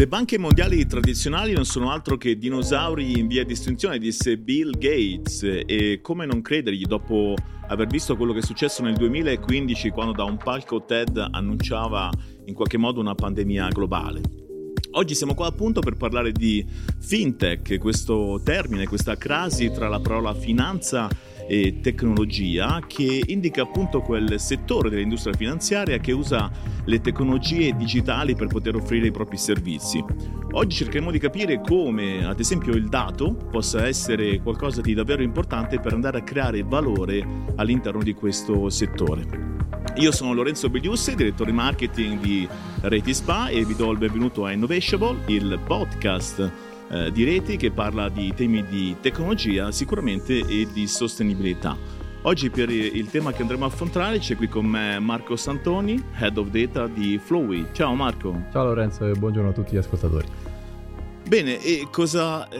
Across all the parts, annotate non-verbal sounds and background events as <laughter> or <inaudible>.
Le banche mondiali tradizionali non sono altro che dinosauri in via di estinzione, disse Bill Gates. E come non credergli dopo aver visto quello che è successo nel 2015 quando da un palco TED annunciava in qualche modo una pandemia globale? Oggi siamo qua appunto per parlare di fintech, questo termine, questa crasi tra la parola finanza e tecnologia che indica appunto quel settore dell'industria finanziaria che usa le tecnologie digitali per poter offrire i propri servizi. Oggi cercheremo di capire come, ad esempio, il dato possa essere qualcosa di davvero importante per andare a creare valore all'interno di questo settore. Io sono Lorenzo Begliusse, direttore marketing di Reti Spa e vi do il benvenuto a Innovatiable, il podcast eh, di reti che parla di temi di tecnologia sicuramente e di sostenibilità. Oggi per il tema che andremo a affrontare c'è qui con me Marco Santoni, Head of Data di Flowy. Ciao Marco. Ciao Lorenzo e buongiorno a tutti gli ascoltatori. Bene, e cosa eh,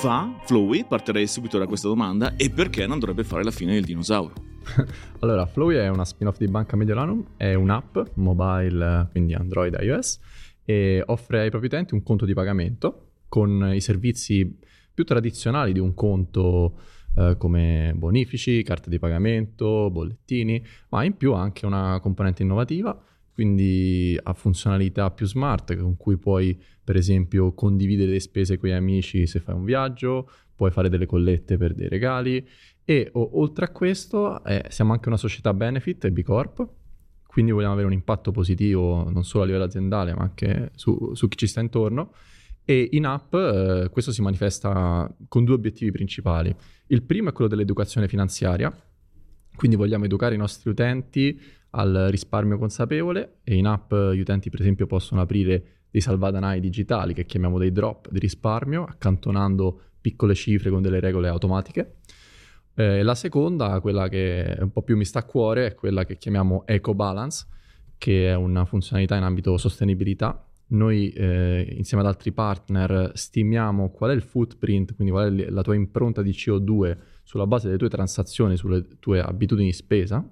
fa Flowy? Partirei subito da questa domanda e perché non dovrebbe fare la fine del dinosauro? <laughs> allora, Flowy è una spin-off di Banca Mediolanum, è un'app mobile, quindi Android iOS, e offre ai propri utenti un conto di pagamento con i servizi più tradizionali di un conto eh, come bonifici, carta di pagamento, bollettini, ma in più anche una componente innovativa, quindi ha funzionalità più smart con cui puoi per esempio condividere le spese con gli amici se fai un viaggio, puoi fare delle collette per dei regali e o, oltre a questo eh, siamo anche una società benefit B Corp quindi vogliamo avere un impatto positivo non solo a livello aziendale ma anche su, su chi ci sta intorno e in app eh, questo si manifesta con due obiettivi principali. Il primo è quello dell'educazione finanziaria, quindi vogliamo educare i nostri utenti al risparmio consapevole e in app gli utenti per esempio possono aprire dei salvadanai digitali che chiamiamo dei drop di risparmio, accantonando piccole cifre con delle regole automatiche. Eh, la seconda, quella che un po' più mi sta a cuore, è quella che chiamiamo Eco Balance, che è una funzionalità in ambito sostenibilità. Noi eh, insieme ad altri partner stimiamo qual è il footprint, quindi qual è la tua impronta di CO2 sulla base delle tue transazioni, sulle tue abitudini di spesa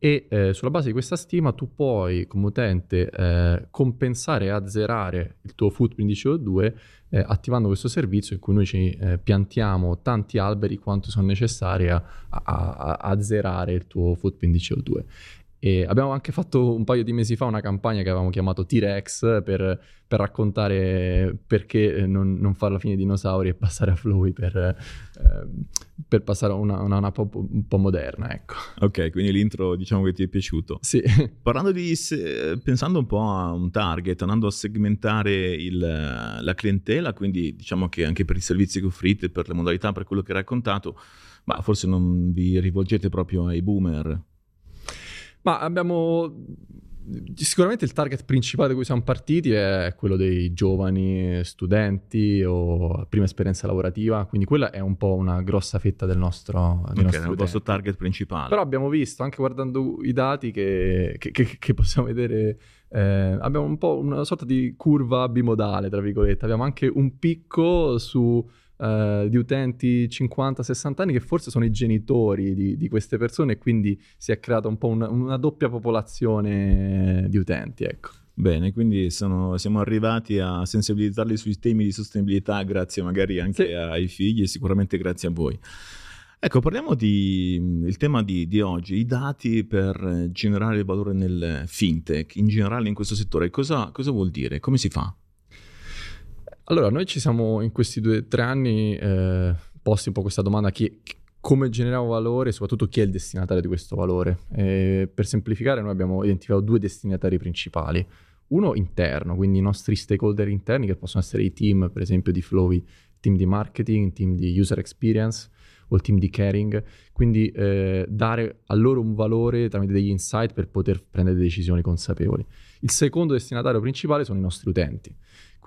e eh, sulla base di questa stima tu puoi come utente eh, compensare e azzerare il tuo footprint di CO2 eh, attivando questo servizio in cui noi ci eh, piantiamo tanti alberi quanto sono necessari a, a, a azzerare il tuo footprint di CO2 e abbiamo anche fatto un paio di mesi fa una campagna che avevamo chiamato T-Rex per, per raccontare perché non, non, fare la fine dei dinosauri e passare a Flowy per, eh, per passare a una, una, una po', un po' moderna. Ecco. Ok, quindi l'intro diciamo che ti è piaciuto. Sì. <laughs> Parlando di, pensando un po' a un target, andando a segmentare il, la clientela, quindi diciamo che anche per i servizi che offrite, per le modalità, per quello che hai raccontato, ma forse non vi rivolgete proprio ai boomer ma abbiamo sicuramente il target principale da cui siamo partiti è quello dei giovani studenti o prima esperienza lavorativa, quindi quella è un po' una grossa fetta del nostro, del okay, il vostro target principale. Però abbiamo visto, anche guardando i dati che, che, che, che possiamo vedere, eh, abbiamo un po' una sorta di curva bimodale, tra virgolette, abbiamo anche un picco su uh, di utenti 50-60 anni che forse sono i genitori di, di, queste persone e quindi si è creata un po' una, una doppia popolazione di utenti, ecco. Bene, quindi sono, siamo arrivati a sensibilizzarli sui temi di sostenibilità grazie magari anche sì. ai figli e sicuramente grazie a voi. Ecco, parliamo del tema di, di, oggi, i dati per generare valore nel fintech, in generale in questo settore. Cosa, cosa vuol dire? Come si fa? Allora, noi ci siamo in questi due o tre anni eh, posti un po' questa domanda, chi, come generiamo valore e soprattutto chi è il destinatario di questo valore. E per semplificare noi abbiamo identificato due destinatari principali. Uno interno, quindi i nostri stakeholder interni che possono essere i team, per esempio di Flowy, team di marketing, team di user experience o il team di caring, quindi eh, dare a loro un valore tramite degli insight per poter prendere decisioni consapevoli. Il secondo destinatario principale sono i nostri utenti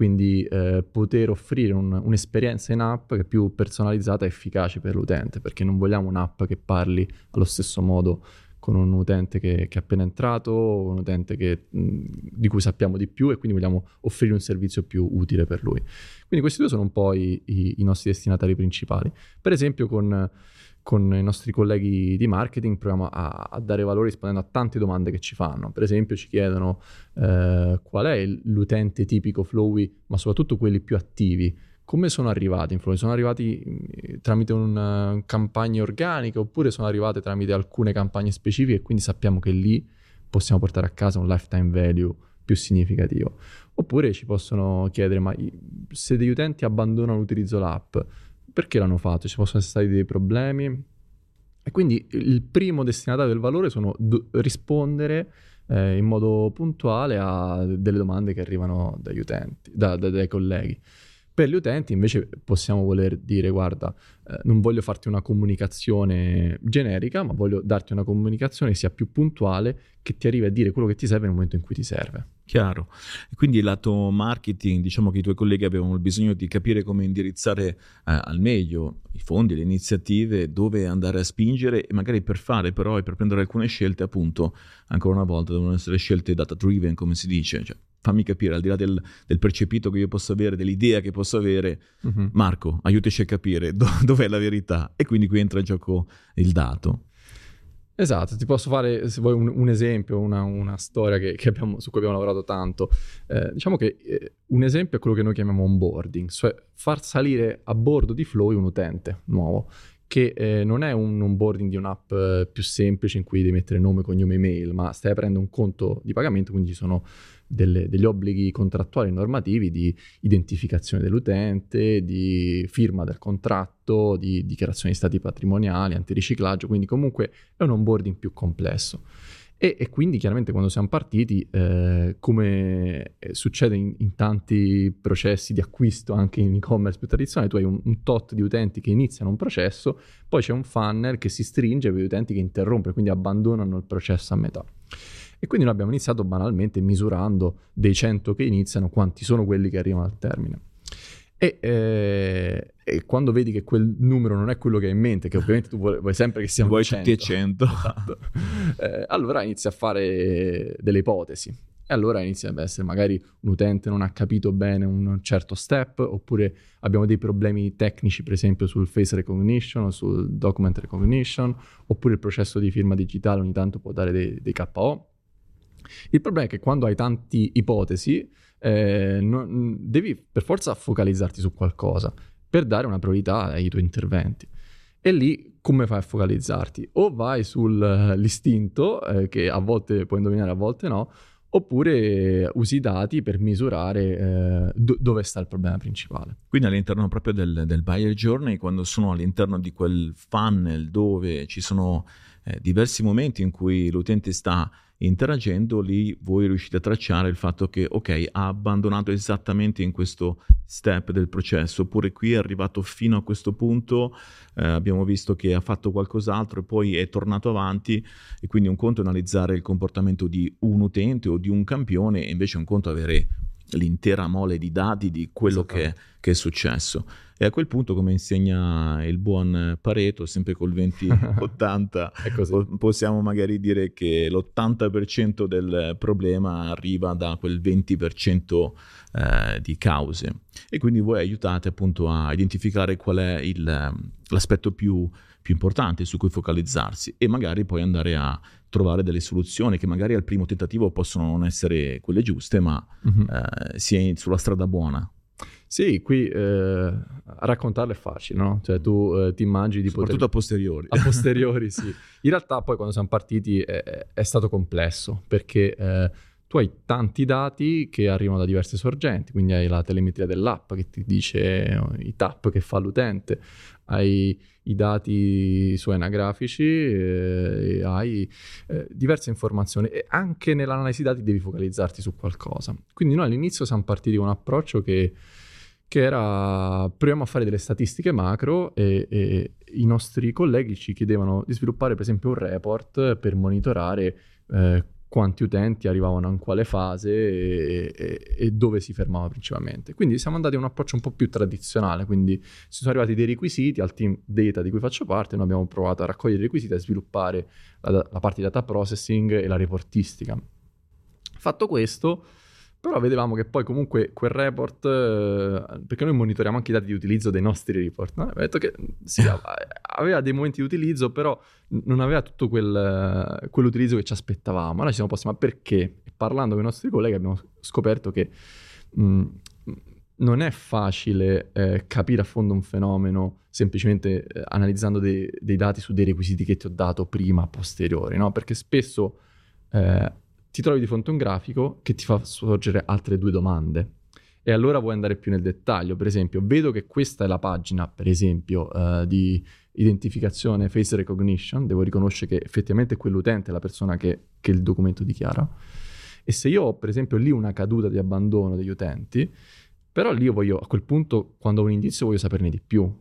quindi eh, poter offrire un, un'esperienza in app che è più personalizzata e efficace per l'utente, perché non vogliamo un'app che parli allo stesso modo con un utente che, che è appena entrato, un utente che, mh, di cui sappiamo di più e quindi vogliamo offrire un servizio più utile per lui. Quindi questi due sono un po' i, i, i nostri destinatari principali. Per esempio con con i nostri colleghi di marketing proviamo a, a, dare valore rispondendo a tante domande che ci fanno. Per esempio ci chiedono eh, qual è l'utente tipico Flowy, ma soprattutto quelli più attivi. Come sono arrivati in Flowy? Sono arrivati mm, tramite una uh, campagna organica oppure sono arrivati tramite alcune campagne specifiche e quindi sappiamo che lì possiamo portare a casa un lifetime value più significativo. Oppure ci possono chiedere, ma se degli utenti abbandonano l'utilizzo dell'app, perché l'hanno fatto? Ci possono essere stati dei problemi? E quindi il primo destinatario del valore sono do- rispondere eh, in modo puntuale a delle domande che arrivano dagli utenti, da, da, dai colleghi. Per gli utenti invece possiamo voler dire guarda, eh, non voglio farti una comunicazione generica, ma voglio darti una comunicazione che sia più puntuale, che ti arrivi a dire quello che ti serve nel momento in cui ti serve. Chiaro. E quindi il lato marketing, diciamo che i tuoi colleghi avevano bisogno di capire come indirizzare eh, al meglio i fondi, le iniziative, dove andare a spingere e magari per fare però e per prendere alcune scelte, appunto, ancora una volta devono essere scelte data driven, come si dice, cioè fammi capire, al di là del, del, percepito che io posso avere, dell'idea che posso avere, uh-huh. Marco, aiutaci a capire do, dov'è la verità. E quindi qui entra in gioco il dato. Esatto, ti posso fare, se vuoi, un, un esempio, una, una storia che, che abbiamo, su cui abbiamo lavorato tanto. Eh, diciamo che eh, un esempio è quello che noi chiamiamo onboarding, cioè far salire a bordo di Flow un utente nuovo che eh, non è un onboarding di un'app eh, più semplice in cui devi mettere nome, cognome, email, ma stai aprendo un conto di pagamento, quindi ci sono delle, degli obblighi contrattuali e normativi di identificazione dell'utente, di firma del contratto, di dichiarazione di stati patrimoniali, antiriciclaggio, quindi comunque è un onboarding più complesso. E, e, quindi chiaramente quando siamo partiti, eh, come eh, succede in, in, tanti processi di acquisto anche in e-commerce più tradizionali, tu hai un, un, tot di utenti che iniziano un processo, poi c'è un funnel che si stringe per gli utenti che interrompe, quindi abbandonano il processo a metà. E quindi noi abbiamo iniziato banalmente misurando dei 100 che iniziano quanti sono quelli che arrivano al termine. E, eh, e, quando vedi che quel numero non è quello che hai in mente, che ovviamente tu vuoi, vuoi sempre che siano vuoi 100, tutti e 100, esatto. eh, allora inizi a fare delle ipotesi. E allora inizia ad essere magari un utente non ha capito bene un certo step, oppure abbiamo dei problemi tecnici, per esempio sul face recognition, sul document recognition, oppure il processo di firma digitale ogni tanto può dare dei, dei KO. Il problema è che quando hai tante ipotesi, eh, non, devi per forza focalizzarti su qualcosa per dare una priorità ai tuoi interventi. E lì come fai a focalizzarti? O vai sull'istinto, eh, che a volte puoi indovinare, a volte no, oppure usi i dati per misurare eh, do- dove sta il problema principale. Quindi all'interno proprio del, del buyer journey, quando sono all'interno di quel funnel dove ci sono eh, diversi momenti in cui l'utente sta interagendo, lì voi riuscite a tracciare il fatto che, ok, ha abbandonato esattamente in questo step del processo, oppure qui è arrivato fino a questo punto, eh, abbiamo visto che ha fatto qualcos'altro e poi è tornato avanti, e quindi un conto è analizzare il comportamento di un utente o di un campione, e invece un conto è avere l'intera mole di dati di quello che, che, è successo. E a quel punto, come insegna il buon Pareto, sempre col 20-80, <laughs> possiamo magari dire che l'80% del problema arriva da quel 20% eh, di cause. E quindi voi aiutate appunto a identificare qual è il, l'aspetto più, più importante su cui focalizzarsi e magari poi andare a trovare delle soluzioni che magari al primo tentativo possono non essere quelle giuste, ma mm-hmm. eh, si è sulla strada buona. Sì, qui eh, raccontarle è facile, no? Cioè tu eh, ti immagini di Soprattutto poter... a posteriori. A posteriori, <laughs> sì. In realtà poi quando siamo partiti è, è stato complesso, perché eh, tu hai tanti dati che arrivano da diverse sorgenti, quindi hai la telemetria dell'app che ti dice oh, i tap che fa l'utente, hai i dati su anagrafici, eh, hai eh, diverse informazioni e anche nell'analisi dati devi focalizzarti su qualcosa. Quindi noi all'inizio siamo partiti con un approccio che, che era proviamo a fare delle statistiche macro e, e, i nostri colleghi ci chiedevano di sviluppare per esempio un report per monitorare eh, quanti utenti arrivavano in quale fase e, e, e, dove si fermava principalmente. Quindi siamo andati a un approccio un po' più tradizionale, quindi si sono arrivati dei requisiti al team data di cui faccio parte, noi abbiamo provato a raccogliere i requisiti e a sviluppare la, la parte di data processing e la reportistica. Fatto questo, però vedevamo che poi comunque quel report, eh, perché noi monitoriamo anche i dati di utilizzo dei nostri report, no? detto che sì, <laughs> aveva dei momenti di utilizzo, però non aveva tutto quel, quell'utilizzo che ci aspettavamo. Allora ci siamo posti, ma perché? E parlando con i nostri colleghi abbiamo scoperto che mh, non è facile eh, capire a fondo un fenomeno semplicemente eh, analizzando dei, dei, dati su dei requisiti che ti ho dato prima, posteriori, no? Perché spesso... Eh, ti trovi di fronte a un grafico che ti fa sorgere altre due domande. E allora vuoi andare più nel dettaglio. Per esempio, vedo che questa è la pagina, per esempio, uh, di identificazione face recognition. Devo riconoscere che effettivamente quell'utente è la persona che, che il documento dichiara. E se io ho, per esempio, lì una caduta di abbandono degli utenti, però lì io voglio, a quel punto, quando ho un indizio, voglio saperne di più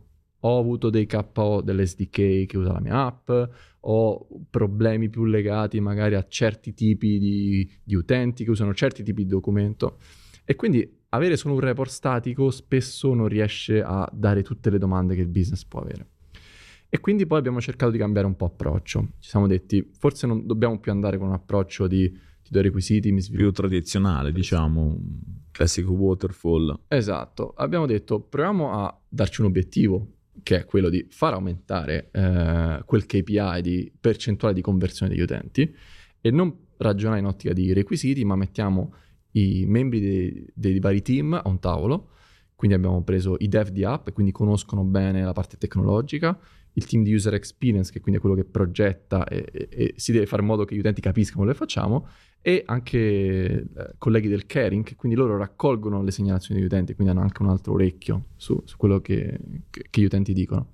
ho avuto dei KO dell'SDK che usa la mia app, ho problemi più legati magari a certi tipi di, di, utenti che usano certi tipi di documento. E quindi avere solo un report statico spesso non riesce a dare tutte le domande che il business può avere. E quindi poi abbiamo cercato di cambiare un po' approccio. Ci siamo detti, forse non dobbiamo più andare con un approccio di ti do i requisiti, mi sviluppo. Più tradizionale, diciamo, classico waterfall. Esatto. Abbiamo detto, proviamo a darci un obiettivo che è quello di far aumentare eh, quel KPI di percentuale di conversione degli utenti. E non ragionare in ottica di requisiti, ma mettiamo i membri dei, dei vari team a un tavolo. Quindi abbiamo preso i dev di app, quindi conoscono bene la parte tecnologica, il team di user experience, che quindi è quello che progetta e, e, e si deve fare in modo che gli utenti capiscano quello che facciamo, e anche eh, colleghi del caring, quindi loro raccolgono le segnalazioni degli utenti, quindi hanno anche un altro orecchio su, su quello che, che, che, gli utenti dicono.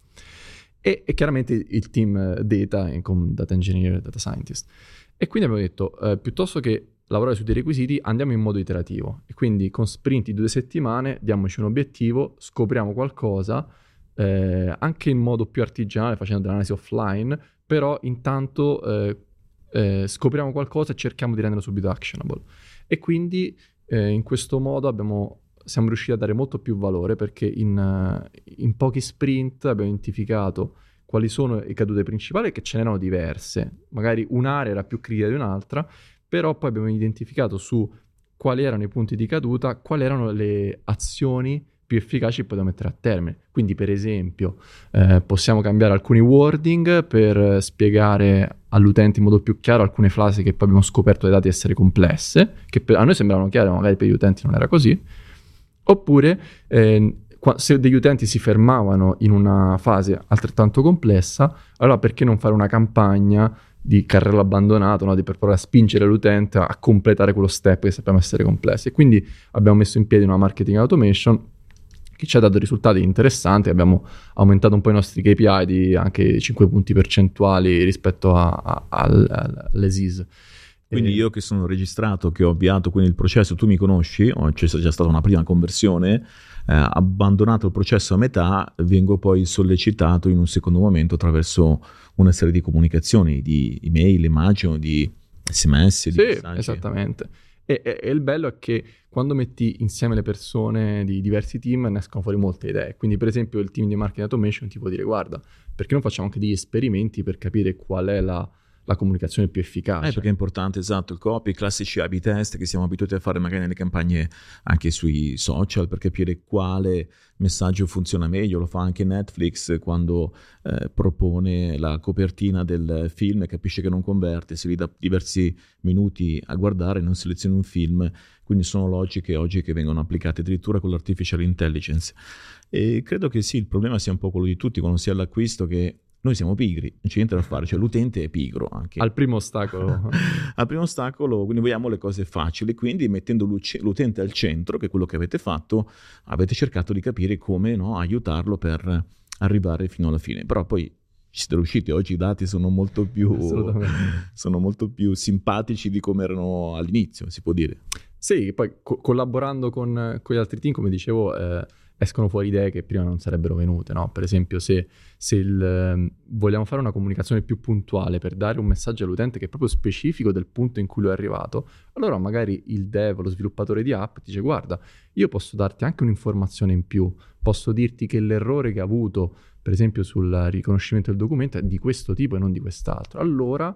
E, e, chiaramente il team data, con data engineer e data scientist. E quindi abbiamo detto, eh, piuttosto che lavorare su dei requisiti, andiamo in modo iterativo. E quindi con sprint di due settimane diamoci un obiettivo, scopriamo qualcosa, eh, anche in modo più artigianale, facendo dell'analisi offline, però intanto eh, eh, scopriamo qualcosa e cerchiamo di renderlo subito actionable. E quindi eh, in questo modo abbiamo, siamo riusciti a dare molto più valore perché in, uh, in pochi sprint abbiamo identificato quali sono le cadute principali, che ce n'erano diverse. Magari un'area era più critica di un'altra, però poi abbiamo identificato su quali erano i punti di caduta, quali erano le azioni più efficaci poi da mettere a termine. Quindi, per esempio, eh, possiamo cambiare alcuni wording per spiegare all'utente in modo più chiaro alcune frasi che poi abbiamo scoperto dai dati essere complesse, che per, a noi sembravano chiare, ma magari per gli utenti non era così. Oppure, eh, se degli utenti si fermavano in una fase altrettanto complessa, allora perché non fare una campagna di carrello abbandonato, no? di per provare a spingere l'utente a completare quello step che sappiamo essere complesso. E quindi abbiamo messo in piedi una marketing automation che ci ha dato risultati interessanti, abbiamo aumentato un po' i nostri KPI di anche 5 punti percentuali rispetto a, a, a, alle SIS. Quindi io che sono registrato, che ho avviato quindi il processo, tu mi conosci, c'è già stata una prima conversione, eh, abbandonato il processo a metà, vengo poi sollecitato in un secondo momento attraverso una serie di comunicazioni, di email, immagino, di sms, di sì, messaggi. esattamente. E, e, e, il bello è che quando metti insieme le persone di diversi team ne escono fuori molte idee. Quindi, per esempio, il team di marketing automation ti può dire: guarda, perché non facciamo anche degli esperimenti per capire qual è la la comunicazione più efficace. Eh, perché è importante, esatto, il copy, i classici A-B test che siamo abituati a fare magari nelle campagne anche sui social per capire quale messaggio funziona meglio. Lo fa anche Netflix quando eh, propone la copertina del film e capisce che non converte, se li dà diversi minuti a guardare, non seleziona un film. Quindi sono logiche oggi che vengono applicate addirittura con l'artificial intelligence. E credo che sì, il problema sia un po' quello di tutti quando si è all'acquisto che noi siamo pigri, non c'è niente da fare, cioè l'utente è pigro anche. Al primo ostacolo. <laughs> al primo ostacolo, quindi vogliamo le cose facili, quindi mettendo l'utente al centro, che è quello che avete fatto, avete cercato di capire come no, aiutarlo per arrivare fino alla fine. Però poi ci siete riusciti, oggi i dati sono molto più, <laughs> sono molto più simpatici di come erano all'inizio, si può dire. Sì, poi co- collaborando con, con, gli altri team, come dicevo, eh, escono fuori idee che prima non sarebbero venute, no? Per esempio se, se il, ehm, vogliamo fare una comunicazione più puntuale per dare un messaggio all'utente che è proprio specifico del punto in cui lui è arrivato, allora magari il dev, lo sviluppatore di app dice guarda, io posso darti anche un'informazione in più, posso dirti che l'errore che ha avuto, per esempio sul riconoscimento del documento, è di questo tipo e non di quest'altro. Allora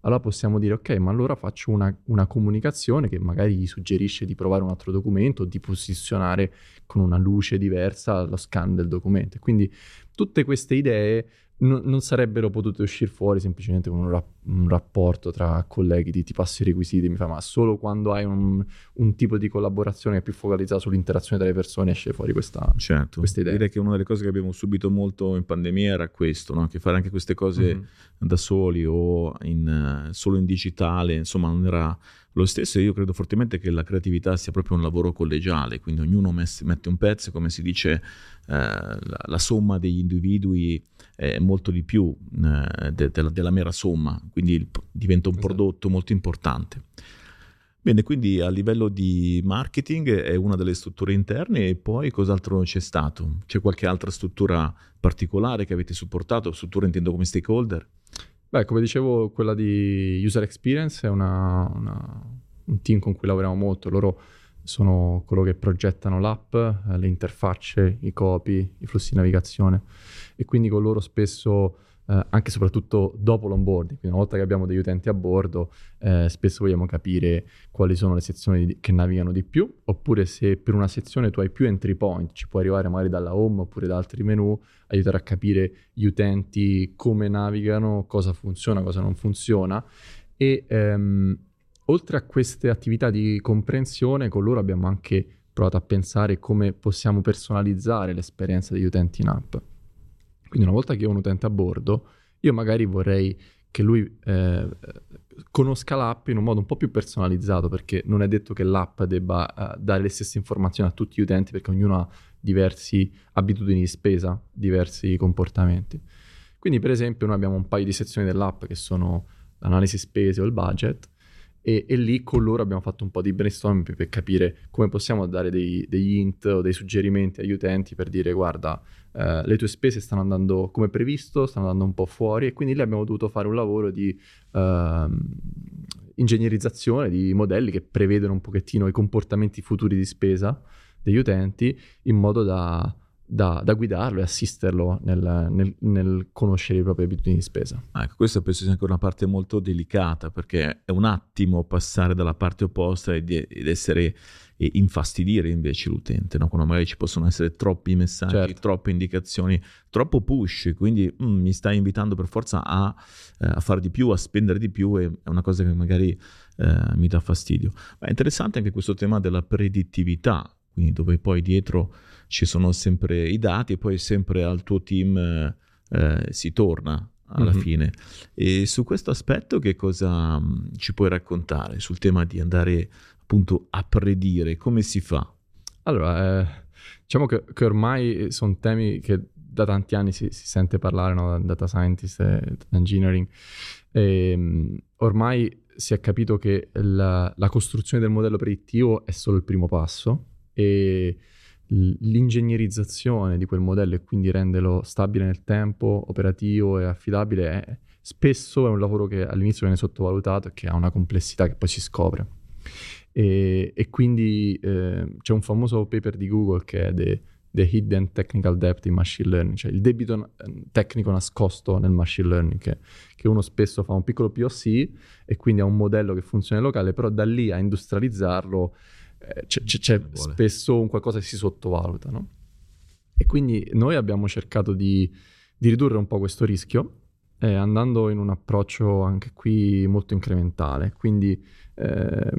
allora possiamo dire ok, ma allora faccio una, una, comunicazione che magari gli suggerisce di provare un altro documento, di posizionare con una luce diversa lo scan del documento. Quindi tutte queste idee no, non sarebbero potute uscire fuori semplicemente con un, rap- un, rapporto tra colleghi di ti passo i requisiti, mi fa ma solo quando hai un, un, tipo di collaborazione che è più focalizzata sull'interazione tra le persone esce fuori questa, certo. questa idea. Direi che una delle cose che abbiamo subito molto in pandemia era questo, no? che fare anche queste cose mm-hmm. da soli o in, solo in digitale, insomma non era lo stesso io credo fortemente che la creatività sia proprio un lavoro collegiale, quindi ognuno messe, mette un pezzo, come si dice, eh, la, la, somma degli individui è molto di più eh, de, de, della mera somma, quindi diventa un esatto. prodotto molto importante. Bene, quindi a livello di marketing è una delle strutture interne e poi cos'altro c'è stato? C'è qualche altra struttura particolare che avete supportato? Struttura intendo come stakeholder? Beh, come dicevo, quella di User Experience è una, una, un team con cui lavoriamo molto. Loro sono coloro che progettano l'app, eh, le interfacce, i copy, i flussi di navigazione e quindi con loro spesso eh, anche e soprattutto dopo l'onboarding. Quindi una volta che abbiamo degli utenti a bordo, eh, spesso vogliamo capire quali sono le sezioni che navigano di più, oppure se per una sezione tu hai più entry point, ci puoi arrivare magari dalla home oppure da altri menu, aiutare a capire gli utenti come navigano, cosa funziona, cosa non funziona. E ehm, oltre a queste attività di comprensione, con loro abbiamo anche provato a pensare come possiamo personalizzare l'esperienza degli utenti in app. Quindi una volta che ho un utente a bordo, io magari vorrei che lui eh, conosca l'app in un modo un po' più personalizzato, perché non è detto che l'app debba uh, dare le stesse informazioni a tutti gli utenti, perché ognuno ha diverse abitudini di spesa, diversi comportamenti. Quindi, per esempio, noi abbiamo un paio di sezioni dell'app che sono l'analisi spese o il budget, e, e, lì con loro abbiamo fatto un po' di brainstorming per capire come possiamo dare dei, degli hint o dei suggerimenti agli utenti per dire guarda eh, le tue spese stanno andando come previsto, stanno andando un po' fuori e quindi lì abbiamo dovuto fare un lavoro di eh, ingegnerizzazione di modelli che prevedono un pochettino i comportamenti futuri di spesa degli utenti in modo da da, da, guidarlo e assisterlo nel, nel, nel, conoscere le proprie abitudini di spesa. Ecco, questa penso sia anche una parte molto delicata perché è un attimo passare dalla parte opposta ed, ed essere e infastidire invece l'utente, no? quando magari ci possono essere troppi messaggi, certo. troppe indicazioni, troppo push, quindi mm, mi stai invitando per forza a, eh, a, fare di più, a spendere di più e è una cosa che magari eh, mi dà fastidio. Ma è interessante anche questo tema della predittività, quindi dove poi dietro ci sono sempre i dati e poi sempre al tuo team eh, si torna alla mm-hmm. fine. E su questo aspetto che cosa um, ci puoi raccontare sul tema di andare appunto a predire? Come si fa? Allora, eh, diciamo che, che, ormai sono temi che da tanti anni si, si sente parlare, no? data scientist e engineering. E, um, ormai si è capito che la, la costruzione del modello predittivo è solo il primo passo e l'ingegnerizzazione di quel modello e quindi renderlo stabile nel tempo, operativo e affidabile è, spesso è un lavoro che all'inizio viene sottovalutato e che ha una complessità che poi si scopre. E, e quindi eh, c'è un famoso paper di Google che è The, the, Hidden Technical Debt in Machine Learning, cioè il debito tecnico nascosto nel machine learning, che, che uno spesso fa un piccolo POC e quindi ha un modello che funziona locale, però da lì a industrializzarlo eh, c'è, c'è spesso un qualcosa che si sottovaluta, no? E quindi noi abbiamo cercato di, di ridurre un po' questo rischio eh, andando in un approccio anche qui molto incrementale. Quindi eh,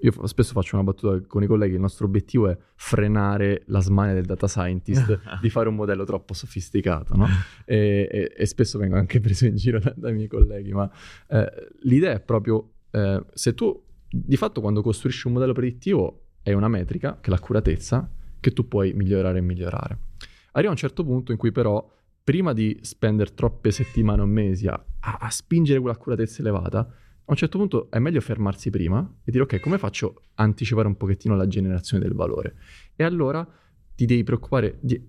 io spesso faccio una battuta con i colleghi, il nostro obiettivo è frenare la smania del data scientist <laughs> di fare un modello troppo sofisticato, no? e, e, e, spesso vengo anche preso in giro <laughs> da, dai miei colleghi, ma eh, l'idea è proprio eh, se tu di fatto quando costruisci un modello predittivo è una metrica, che è l'accuratezza, che tu puoi migliorare e migliorare. Arriva un certo punto in cui però, prima di spendere troppe settimane o mesi a, a spingere quell'accuratezza elevata, a un certo punto è meglio fermarsi prima e dire ok, come faccio a anticipare un pochettino la generazione del valore? E allora ti devi preoccupare di...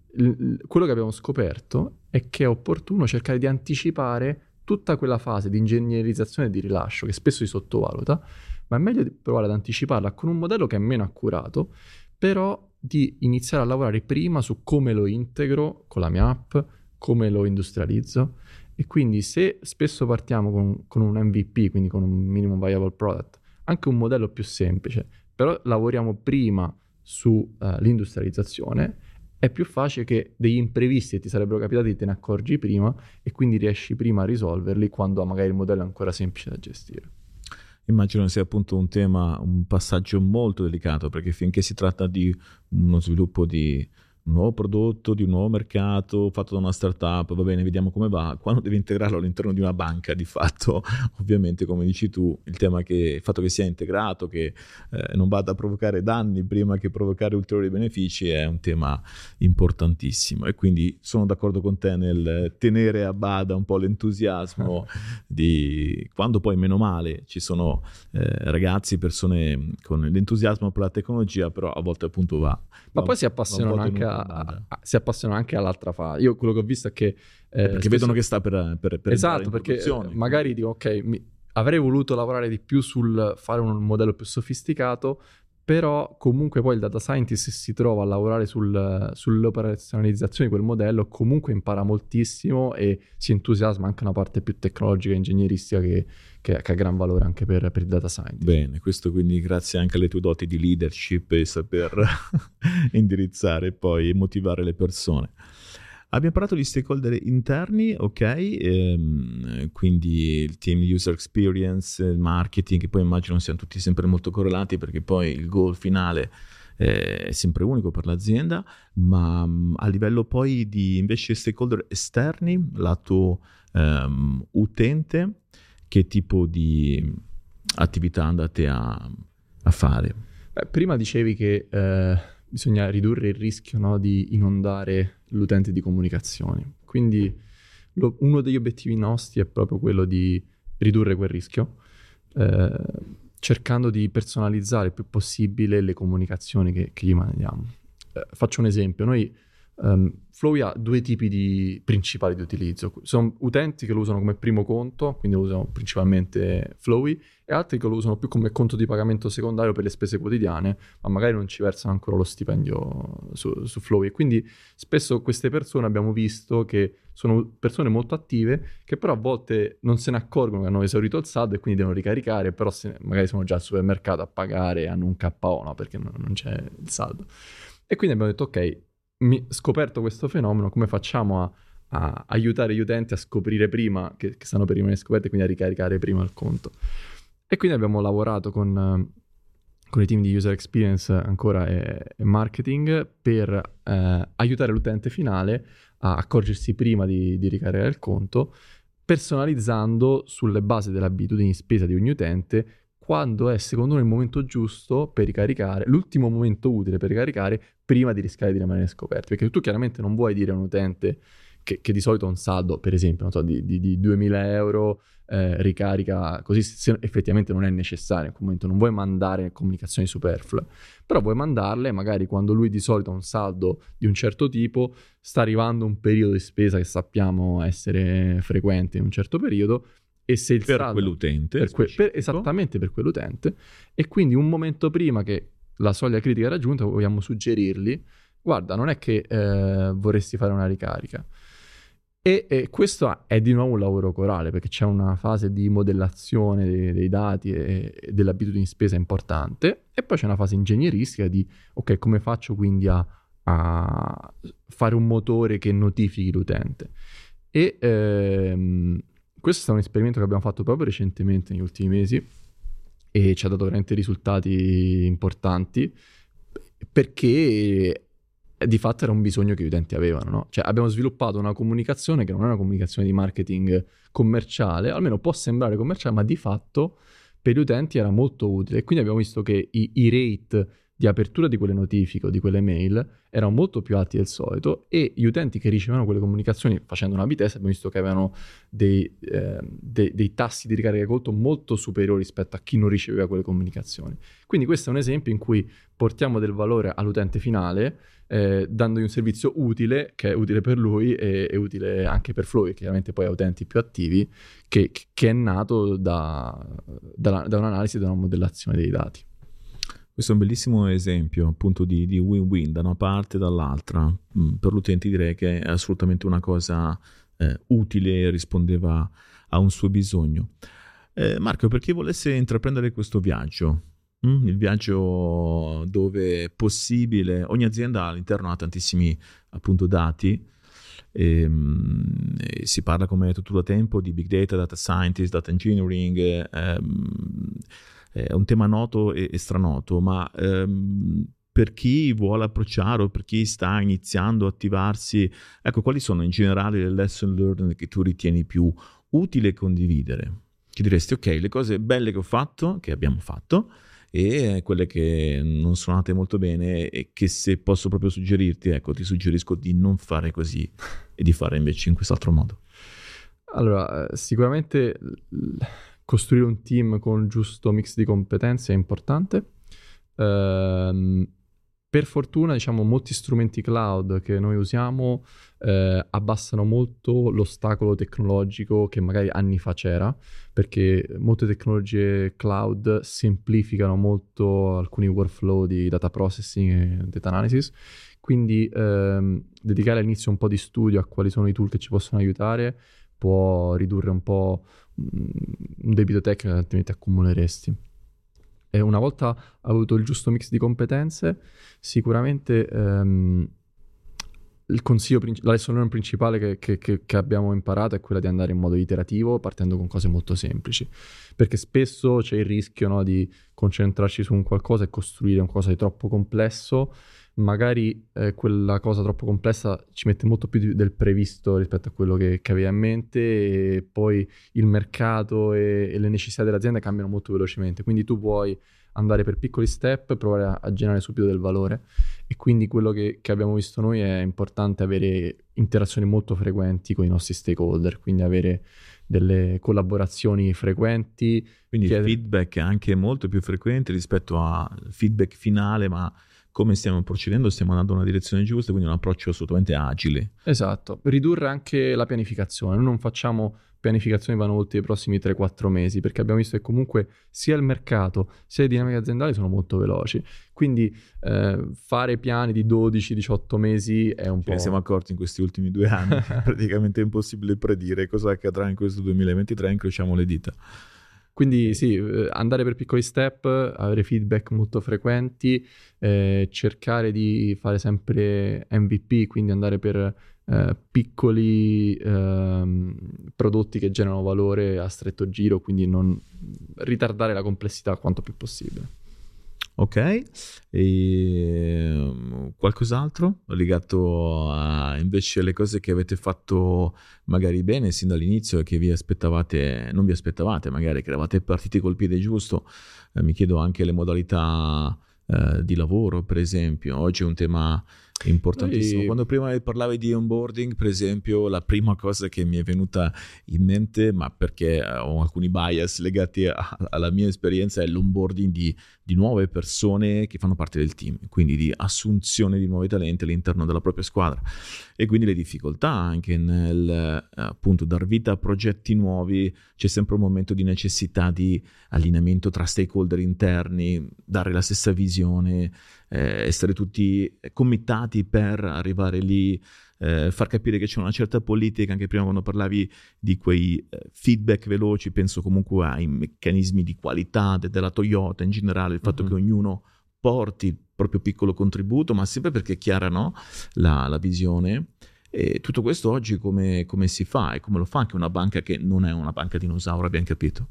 quello che abbiamo scoperto è che è opportuno cercare di anticipare tutta quella fase di ingegnerizzazione e di rilascio che spesso si sottovaluta, ma è meglio provare ad anticiparla con un modello che è meno accurato, però di iniziare a lavorare prima su come lo integro con la mia app, come lo industrializzo e quindi se spesso partiamo con, con un MVP, quindi con un minimum viable product, anche un modello più semplice, però lavoriamo prima sull'industrializzazione, uh, è più facile che degli imprevisti che ti sarebbero capitati te ne accorgi prima e quindi riesci prima a risolverli quando magari il modello è ancora semplice da gestire. Immagino sia appunto un tema, un passaggio molto delicato perché finché si tratta di uno sviluppo di un nuovo prodotto, di un nuovo mercato fatto da una startup, va bene, vediamo come va. Quando devi integrarlo all'interno di una banca, di fatto, <laughs> ovviamente, come dici tu, il tema che il fatto che sia integrato, che eh, non vada a provocare danni prima che provocare ulteriori benefici è un tema importantissimo. E quindi sono d'accordo con te nel tenere a bada un po' l'entusiasmo <laughs> di quando poi, meno male, ci sono eh, ragazzi, persone con l'entusiasmo per la tecnologia, però a volte appunto va. Ma va, poi si appassionano anche a a, a, si appassionano anche all'altra fase. Io quello che ho visto è che... Eh, perché spesso... vedono che sta per... per, per esatto, perché magari dico, ok, mi, avrei voluto lavorare di più sul fare un modello più sofisticato, però comunque poi il data scientist si trova a lavorare sul, sull'operazionalizzazione di quel modello, comunque impara moltissimo e si entusiasma anche una parte più tecnologica e ingegneristica che, che, che ha gran valore anche per, per, il data scientist. Bene, questo quindi grazie anche alle tue doti di leadership e saper <laughs> indirizzare e motivare le persone. Abbiamo parlato di stakeholder interni, ok, ehm, quindi il team user experience, il marketing, che poi immagino siano tutti sempre molto correlati perché poi il goal finale è sempre unico per l'azienda, ma mm, a livello poi di invece stakeholder esterni, lato ehm, utente, che tipo di attività andate a, a fare? Beh, prima dicevi che eh, bisogna ridurre il rischio no, di inondare l'utente di comunicazioni. Quindi lo, uno degli obiettivi nostri è proprio quello di ridurre quel rischio, eh, cercando di personalizzare il più possibile le comunicazioni che, che gli mandiamo. Eh, faccio un esempio, noi Um, Flowy ha due tipi di principali di utilizzo. Sono utenti che lo usano come primo conto, quindi lo usano principalmente Flowy, e altri che lo usano più come conto di pagamento secondario per le spese quotidiane, ma magari non ci versano ancora lo stipendio su, su Flowy. Quindi spesso queste persone abbiamo visto che sono persone molto attive, che però a volte non se ne accorgono che hanno esaurito il saldo e quindi devono ricaricare, però se, magari sono già al supermercato a pagare hanno un KO, no? perché non, non c'è il saldo. E quindi abbiamo detto, ok, mi, scoperto questo fenomeno, come facciamo a, a, aiutare gli utenti a scoprire prima che, che stanno per rimanere scoperti quindi a ricaricare prima il conto. E quindi abbiamo lavorato con, con i team di user experience ancora e, e marketing per eh, aiutare l'utente finale a accorgersi prima di, di ricaricare il conto, personalizzando sulle basi delle abitudini di spesa di ogni utente quando è secondo noi il momento giusto per ricaricare, l'ultimo momento utile per ricaricare prima di rischiare di rimanere scoperti. Perché tu chiaramente non vuoi dire a un utente che, che di solito ha un saldo, per esempio, so, di, di, di 2000 euro, eh, ricarica così se effettivamente non è necessario in quel momento, non vuoi mandare comunicazioni superflue, però vuoi mandarle magari quando lui di solito ha un saldo di un certo tipo, sta arrivando un periodo di spesa che sappiamo essere frequente in un certo periodo e se il per saldo, quell'utente per que- per, esattamente per quell'utente. E quindi un momento prima che la soglia critica è raggiunta vogliamo suggerirgli guarda non è che eh, vorresti fare una ricarica. E, e, questo è di nuovo un lavoro corale perché c'è una fase di modellazione dei, dei dati e, e delle abitudini di spesa importante e poi c'è una fase ingegneristica di ok come faccio quindi a, a fare un motore che notifichi l'utente? E ehm, questo è un esperimento che abbiamo fatto proprio recentemente, negli ultimi mesi, e ci ha dato veramente risultati importanti, perché di fatto era un bisogno che gli utenti avevano. No? Cioè abbiamo sviluppato una comunicazione che non è una comunicazione di marketing commerciale, almeno può sembrare commerciale, ma di fatto per gli utenti era molto utile. Quindi abbiamo visto che i, i rate di apertura di quelle notifiche o di quelle mail erano molto più alti del solito e gli utenti che ricevevano quelle comunicazioni facendo una B-test abbiamo visto che avevano dei, eh, dei, dei tassi di ricarica conto molto superiori rispetto a chi non riceveva quelle comunicazioni. Quindi questo è un esempio in cui portiamo del valore all'utente finale eh, dandogli un servizio utile, che è utile per lui e, e utile anche per Flow, che chiaramente poi ha utenti più attivi, che, che è nato da, da, da un'analisi, da una modellazione dei dati. Questo è un bellissimo esempio appunto di, di win-win da una parte e dall'altra. Mm, per l'utente direi che è assolutamente una cosa eh, utile rispondeva a un suo bisogno. Eh, Marco, per chi volesse intraprendere questo viaggio, Mm, il viaggio dove è possibile, ogni azienda all'interno ha tantissimi appunto dati e, ehm, e si parla come hai detto tu da tempo di big data, data scientist, data engineering, ehm, è un tema noto e, e stranoto, ma ehm, per chi vuole approcciare o per chi sta iniziando a attivarsi, ecco quali sono in generale le lesson learned che tu ritieni più utile condividere? Che diresti ok, le cose belle che ho fatto, che abbiamo fatto, e quelle che non sono andate molto bene e che se posso proprio suggerirti, ecco, ti suggerisco di non fare così e di fare invece in quest'altro modo. Allora, eh, sicuramente costruire un team con il giusto mix di competenze è importante. Uh, per fortuna, diciamo, molti strumenti cloud che noi usiamo eh, abbassano molto l'ostacolo tecnologico che magari anni fa c'era, perché molte tecnologie cloud semplificano molto alcuni workflow di data processing e data analysis. Quindi ehm, dedicare all'inizio un po' di studio a quali sono i tool che ci possono aiutare può ridurre un po' mm, un debito tecnico che altrimenti accumuleresti. E una volta avuto il giusto mix di competenze, sicuramente ehm, il consiglio, la lesson principale che, che, che, abbiamo imparato è quella di andare in modo iterativo partendo con cose molto semplici, perché spesso c'è il rischio no, di concentrarci su un qualcosa e costruire un qualcosa di troppo complesso, magari eh, quella cosa troppo complessa ci mette molto più del previsto rispetto a quello che, che aveva in mente e poi il mercato e, e le necessità dell'azienda cambiano molto velocemente, quindi tu puoi andare per piccoli step, provare a, a generare subito del valore. E quindi quello che, che, abbiamo visto noi è importante avere interazioni molto frequenti con i nostri stakeholder, quindi avere delle collaborazioni frequenti. Quindi chiedere... il feedback anche molto più frequente rispetto al feedback finale, ma come stiamo procedendo, stiamo andando in una direzione giusta, quindi un approccio assolutamente agile. Esatto, ridurre anche la pianificazione, noi non facciamo pianificazioni vanno oltre i prossimi 3-4 mesi, perché abbiamo visto che comunque sia il mercato sia le dinamiche aziendali sono molto veloci. Quindi eh, fare piani di 12-18 mesi è un Ci po'... Ne siamo accorti in questi ultimi due anni, <laughs> praticamente è impossibile predire cosa accadrà in questo 2023, incrociamo le dita. Quindi sì, eh, andare per piccoli step, avere feedback molto frequenti, eh, cercare di fare sempre MVP, quindi andare per eh, piccoli eh, prodotti che generano valore a stretto giro, quindi non ritardare la complessità quanto più possibile. Ok, e ehm, qualcos'altro legato a invece le cose che avete fatto magari bene sin dall'inizio e che vi aspettavate, non vi aspettavate, magari che eravate partiti col piede giusto, eh, mi chiedo anche le modalità eh, di lavoro, per esempio. Oggi è un tema importantissimo. Noi... Quando prima parlavi di onboarding, per esempio, la prima cosa che mi è venuta in mente, ma perché eh, ho alcuni bias legati a, alla mia esperienza, è l'onboarding di, di, nuove persone che fanno parte del team, quindi di assunzione di nuovi talenti all'interno della propria squadra. E quindi le difficoltà anche nel eh, appunto dar vita a progetti nuovi, c'è sempre un momento di necessità di allineamento tra stakeholder interni, dare la stessa visione eh, essere tutti committati per arrivare lì, eh, far capire che c'è una certa politica, anche prima quando parlavi di quei eh, feedback veloci, penso comunque ai meccanismi di qualità de- della Toyota in generale, il fatto mm-hmm. che ognuno porti il proprio piccolo contributo, ma sempre perché è chiara no? la, la visione. E tutto questo oggi come, come, si fa e come lo fa anche una banca che non è una banca dinosauro, abbiamo capito?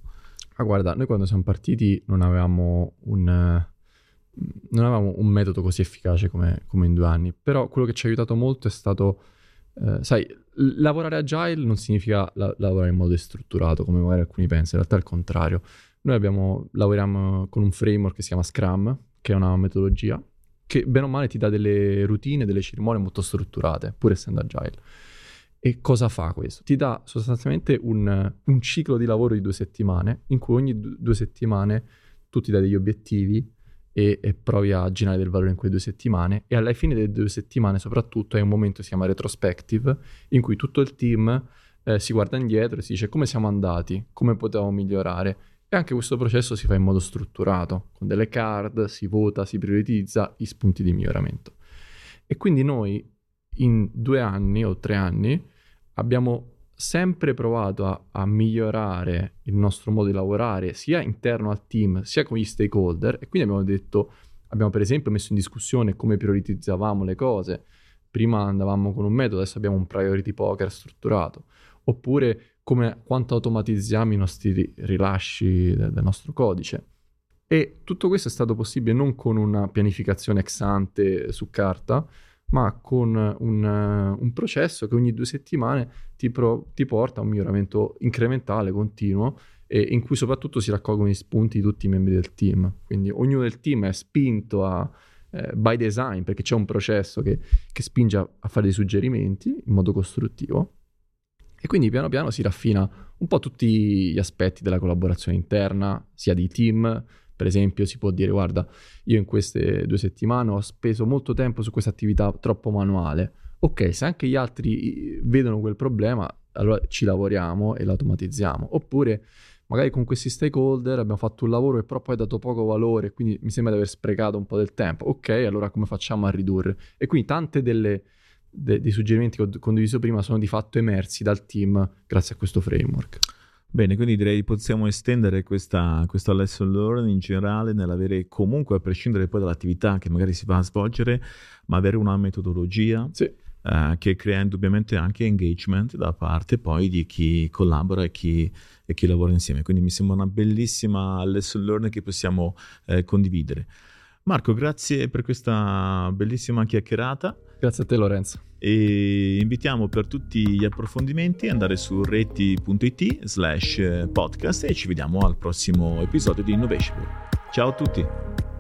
Ah, guarda, noi quando siamo partiti non avevamo un, non avevamo un metodo così efficace come, come, in due anni, però quello che ci ha aiutato molto è stato, eh, sai, lavorare agile non significa la- lavorare in modo destrutturato come magari alcuni pensano, in realtà è il contrario. Noi abbiamo, lavoriamo con un framework che si chiama Scrum, che è una metodologia che bene o male ti dà delle routine, delle cerimonie molto strutturate, pur essendo agile. E cosa fa questo? Ti dà sostanzialmente un, un ciclo di lavoro di due settimane, in cui ogni due settimane tu ti dai degli obiettivi e, e, provi a generare del valore in quelle due settimane. E alla fine delle due settimane soprattutto hai un momento che si chiama retrospective in cui tutto il team eh, si guarda indietro e si dice come siamo andati, come potevamo migliorare? E anche questo processo si fa in modo strutturato, con delle card, si vota, si prioritizza i spunti di miglioramento. E quindi noi in due anni o tre anni abbiamo sempre provato a, a, migliorare il nostro modo di lavorare sia interno al team sia con gli stakeholder e quindi abbiamo detto, abbiamo per esempio messo in discussione come prioritizzavamo le cose. Prima andavamo con un metodo, adesso abbiamo un priority poker strutturato. Oppure come, quanto automatizziamo i nostri rilasci del, del nostro codice. E tutto questo è stato possibile non con una pianificazione ex ante su carta, ma con un, un processo che ogni due settimane ti, pro, ti, porta a un miglioramento incrementale, continuo, e in cui soprattutto si raccolgono gli spunti di tutti i membri del team. Quindi ognuno del team è spinto a, eh, by design, perché c'è un processo che, che spinge a, a fare dei suggerimenti in modo costruttivo. E quindi piano piano si raffina un po' tutti gli aspetti della collaborazione interna, sia di team, per esempio, si può dire, guarda, io in queste due settimane ho speso molto tempo su questa attività troppo manuale. Ok, se anche gli altri vedono quel problema, allora ci lavoriamo e l'automatizziamo. Oppure, magari con questi stakeholder abbiamo fatto un lavoro che però poi ha dato poco valore, quindi mi sembra di aver sprecato un po' del tempo. Ok, allora come facciamo a ridurre? E quindi tante delle, de, dei suggerimenti che ho condiviso prima sono di fatto emersi dal team grazie a questo framework. Bene, quindi direi che possiamo estendere questa, questo lesson learning in generale nell'avere comunque, a prescindere poi dall'attività che magari si va a svolgere, ma avere una metodologia sì. uh, che crea indubbiamente anche engagement da parte poi di chi collabora e chi, e chi lavora insieme. Quindi mi sembra una bellissima lesson learning che possiamo eh, condividere. Marco, grazie per questa bellissima chiacchierata. Grazie a te Lorenzo. E invitiamo per tutti gli approfondimenti ad andare su reti.it slash podcast e ci vediamo al prossimo episodio di Innovation. Ciao a tutti!